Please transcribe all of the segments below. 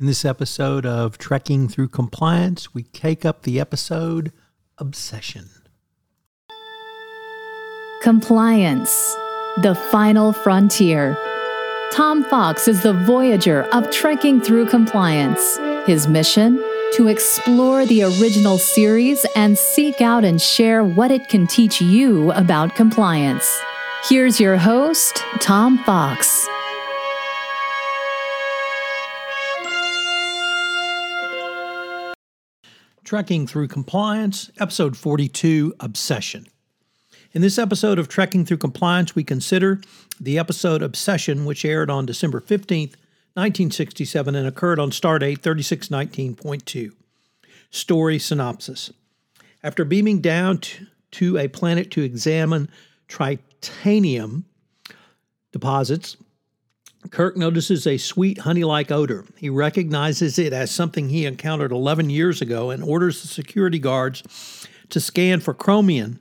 In this episode of Trekking Through Compliance, we take up the episode Obsession. Compliance, the final frontier. Tom Fox is the voyager of trekking through compliance. His mission? To explore the original series and seek out and share what it can teach you about compliance. Here's your host, Tom Fox. Trekking Through Compliance, Episode 42 Obsession. In this episode of Trekking Through Compliance, we consider the episode Obsession, which aired on December 15th, 1967, and occurred on Stardate 3619.2. Story synopsis After beaming down to, to a planet to examine tritanium deposits, Kirk notices a sweet honey like odor. He recognizes it as something he encountered 11 years ago and orders the security guards to scan for chromium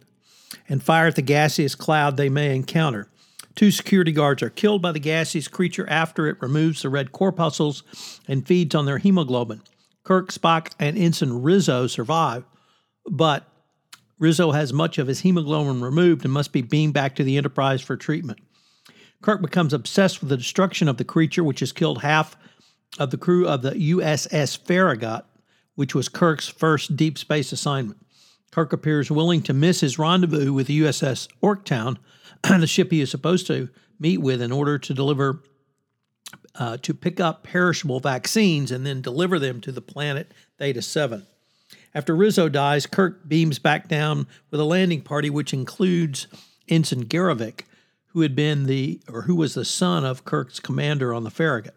and fire at the gaseous cloud they may encounter. Two security guards are killed by the gaseous creature after it removes the red corpuscles and feeds on their hemoglobin. Kirk, Spock, and Ensign Rizzo survive, but Rizzo has much of his hemoglobin removed and must be beamed back to the Enterprise for treatment. Kirk becomes obsessed with the destruction of the creature, which has killed half of the crew of the USS Farragut, which was Kirk's first deep space assignment. Kirk appears willing to miss his rendezvous with the USS Yorktown, the ship he is supposed to meet with in order to deliver uh, to pick up perishable vaccines and then deliver them to the planet Theta 7. After Rizzo dies, Kirk beams back down with a landing party which includes Ensign Garrovick, who had been the or who was the son of Kirk's commander on the Farragut.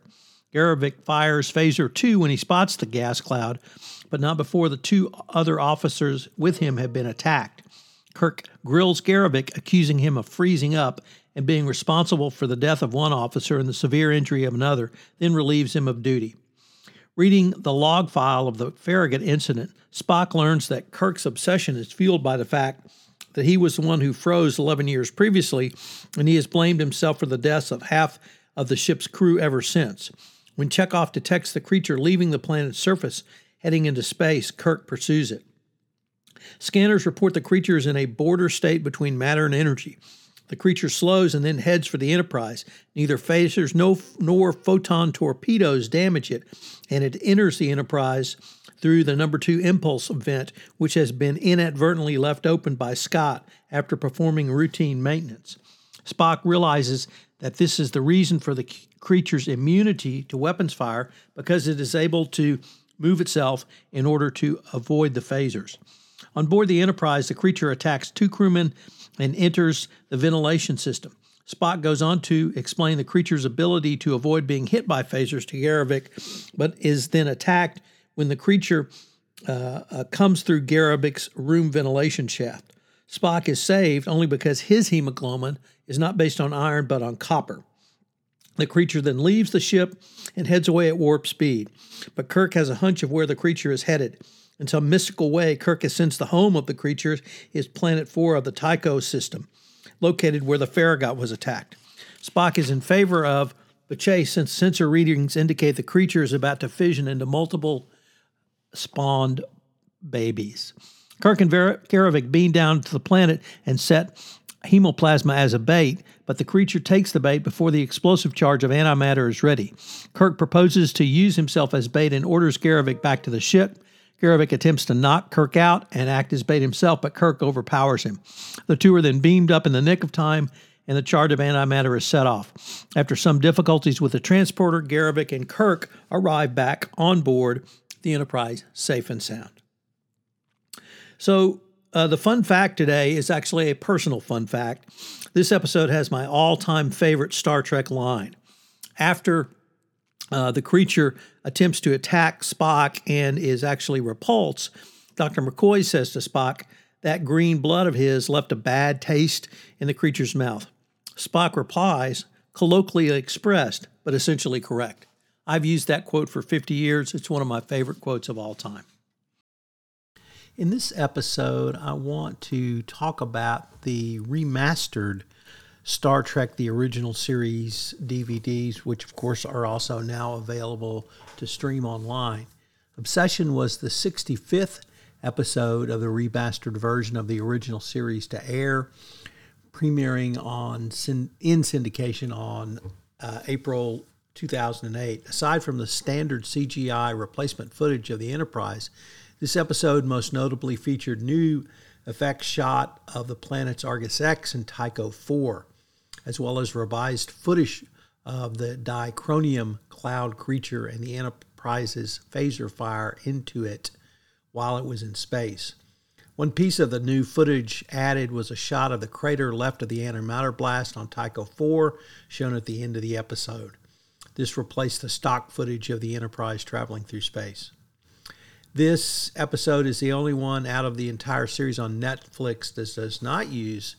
Garrovick fires phaser 2 when he spots the gas cloud, but not before the two other officers with him have been attacked. Kirk grills Garrovick, accusing him of freezing up and being responsible for the death of one officer and the severe injury of another, then relieves him of duty. Reading the log file of the Farragut incident, Spock learns that Kirk's obsession is fueled by the fact that he was the one who froze 11 years previously, and he has blamed himself for the deaths of half of the ship's crew ever since. When Chekov detects the creature leaving the planet's surface, heading into space, Kirk pursues it. Scanners report the creature is in a border state between matter and energy. The creature slows and then heads for the Enterprise. Neither phasers nor photon torpedoes damage it, and it enters the Enterprise through the number two impulse vent, which has been inadvertently left open by Scott after performing routine maintenance. Spock realizes that this is the reason for the creature's immunity to weapons fire because it is able to move itself in order to avoid the phasers. On board the Enterprise, the creature attacks two crewmen and enters the ventilation system. Spock goes on to explain the creature's ability to avoid being hit by phasers to Garrovick, but is then attacked when the creature uh, uh, comes through Garrovick's room ventilation shaft. Spock is saved only because his hemoglobin is not based on iron but on copper. The creature then leaves the ship and heads away at warp speed. But Kirk has a hunch of where the creature is headed. In some mystical way, Kirk has sensed the home of the creature is Planet 4 of the Tycho system, located where the Farragut was attacked. Spock is in favor of the chase since sensor readings indicate the creature is about to fission into multiple spawned babies. Kirk and Garrovick beam down to the planet and set hemoplasma as a bait, but the creature takes the bait before the explosive charge of antimatter is ready. Kirk proposes to use himself as bait and orders Garrovick back to the ship. Garrovick attempts to knock Kirk out and act as bait himself, but Kirk overpowers him. The two are then beamed up in the nick of time, and the charge of antimatter is set off. After some difficulties with the transporter, Garrovick and Kirk arrive back on board the Enterprise safe and sound. So, uh, the fun fact today is actually a personal fun fact. This episode has my all time favorite Star Trek line. After uh, the creature attempts to attack Spock and is actually repulsed, Dr. McCoy says to Spock, that green blood of his left a bad taste in the creature's mouth. Spock replies, colloquially expressed, but essentially correct. I've used that quote for 50 years. It's one of my favorite quotes of all time. In this episode, I want to talk about the remastered Star Trek The Original Series DVDs, which of course are also now available to stream online. Obsession was the 65th episode of the remastered version of the original series to air, premiering on in syndication on uh, April 2008. Aside from the standard CGI replacement footage of the Enterprise, this episode most notably featured new effects shot of the planets Argus X and Tycho 4, as well as revised footage of the dikironium cloud creature and the Enterprise's phaser fire into it while it was in space. One piece of the new footage added was a shot of the crater left of the antimatter blast on Tycho 4, shown at the end of the episode. This replaced the stock footage of the Enterprise traveling through space. This episode is the only one out of the entire series on Netflix that does not use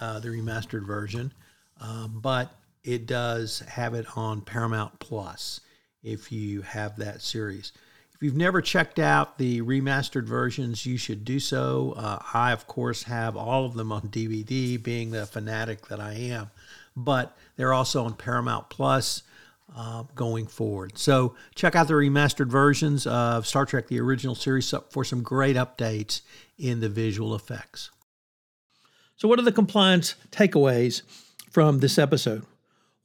uh, the remastered version, um, but it does have it on Paramount Plus if you have that series. If you've never checked out the remastered versions, you should do so. Uh, I, of course, have all of them on DVD, being the fanatic that I am, but they're also on Paramount Plus. Uh, going forward. So, check out the remastered versions of Star Trek the original series for some great updates in the visual effects. So, what are the compliance takeaways from this episode?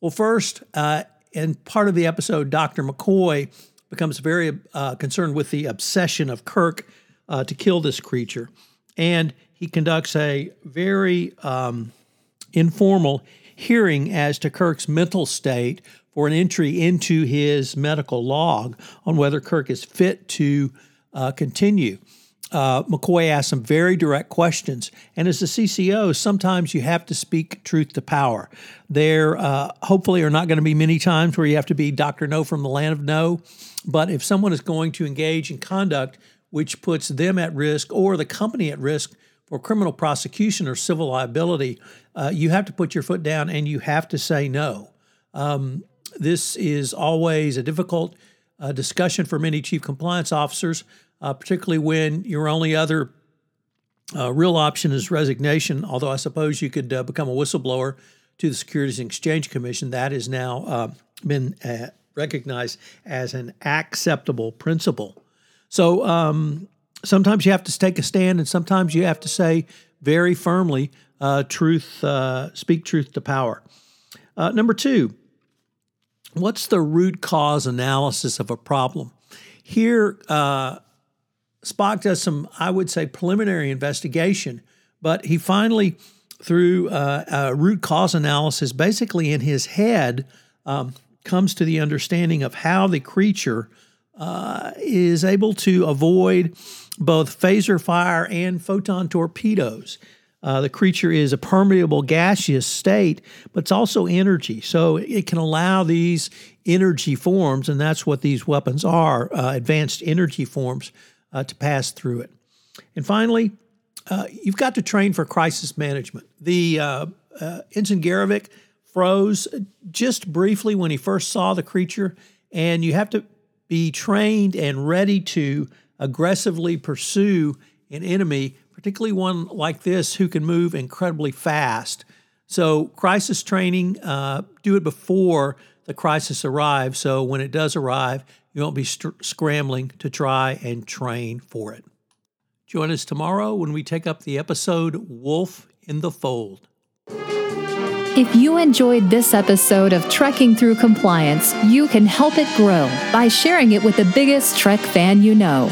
Well, first, uh, in part of the episode, Dr. McCoy becomes very uh, concerned with the obsession of Kirk uh, to kill this creature. And he conducts a very um, informal hearing as to Kirk's mental state for an entry into his medical log on whether Kirk is fit to uh, continue. Uh, McCoy asked some very direct questions. And as a CCO, sometimes you have to speak truth to power. There uh, hopefully are not going to be many times where you have to be Dr. No from the land of no. But if someone is going to engage in conduct which puts them at risk or the company at risk for criminal prosecution or civil liability, uh, you have to put your foot down and you have to say no. Um, this is always a difficult uh, discussion for many chief compliance officers, uh, particularly when your only other uh, real option is resignation. Although I suppose you could uh, become a whistleblower to the Securities and Exchange Commission. That has now uh, been uh, recognized as an acceptable principle. So um, sometimes you have to take a stand, and sometimes you have to say very firmly, uh, "Truth, speak truth to power." Number two, what's the root cause analysis of a problem? Here, uh, Spock does some, I would say, preliminary investigation, but he finally, through uh, root cause analysis, basically in his head. Um, comes to the understanding of how the creature uh, is able to avoid both phaser fire and photon torpedoes. Uh, the creature is a permeable gaseous state, but it's also energy. So it can allow these energy forms, and that's what these weapons are uh, advanced energy forms, uh, to pass through it. And finally, uh, you've got to train for crisis management. The uh, uh, Ensign Garrovick froze just briefly when he first saw the creature, and you have to be trained and ready to aggressively pursue an enemy, particularly one like this who can move incredibly fast. So, crisis training, uh, do it before the crisis arrives. So, when it does arrive, you won't be st- scrambling to try and train for it. Join us tomorrow when we take up the episode Wolf in the Fold. If you enjoyed this episode of Trekking Through Compliance, you can help it grow by sharing it with the biggest Trek fan you know.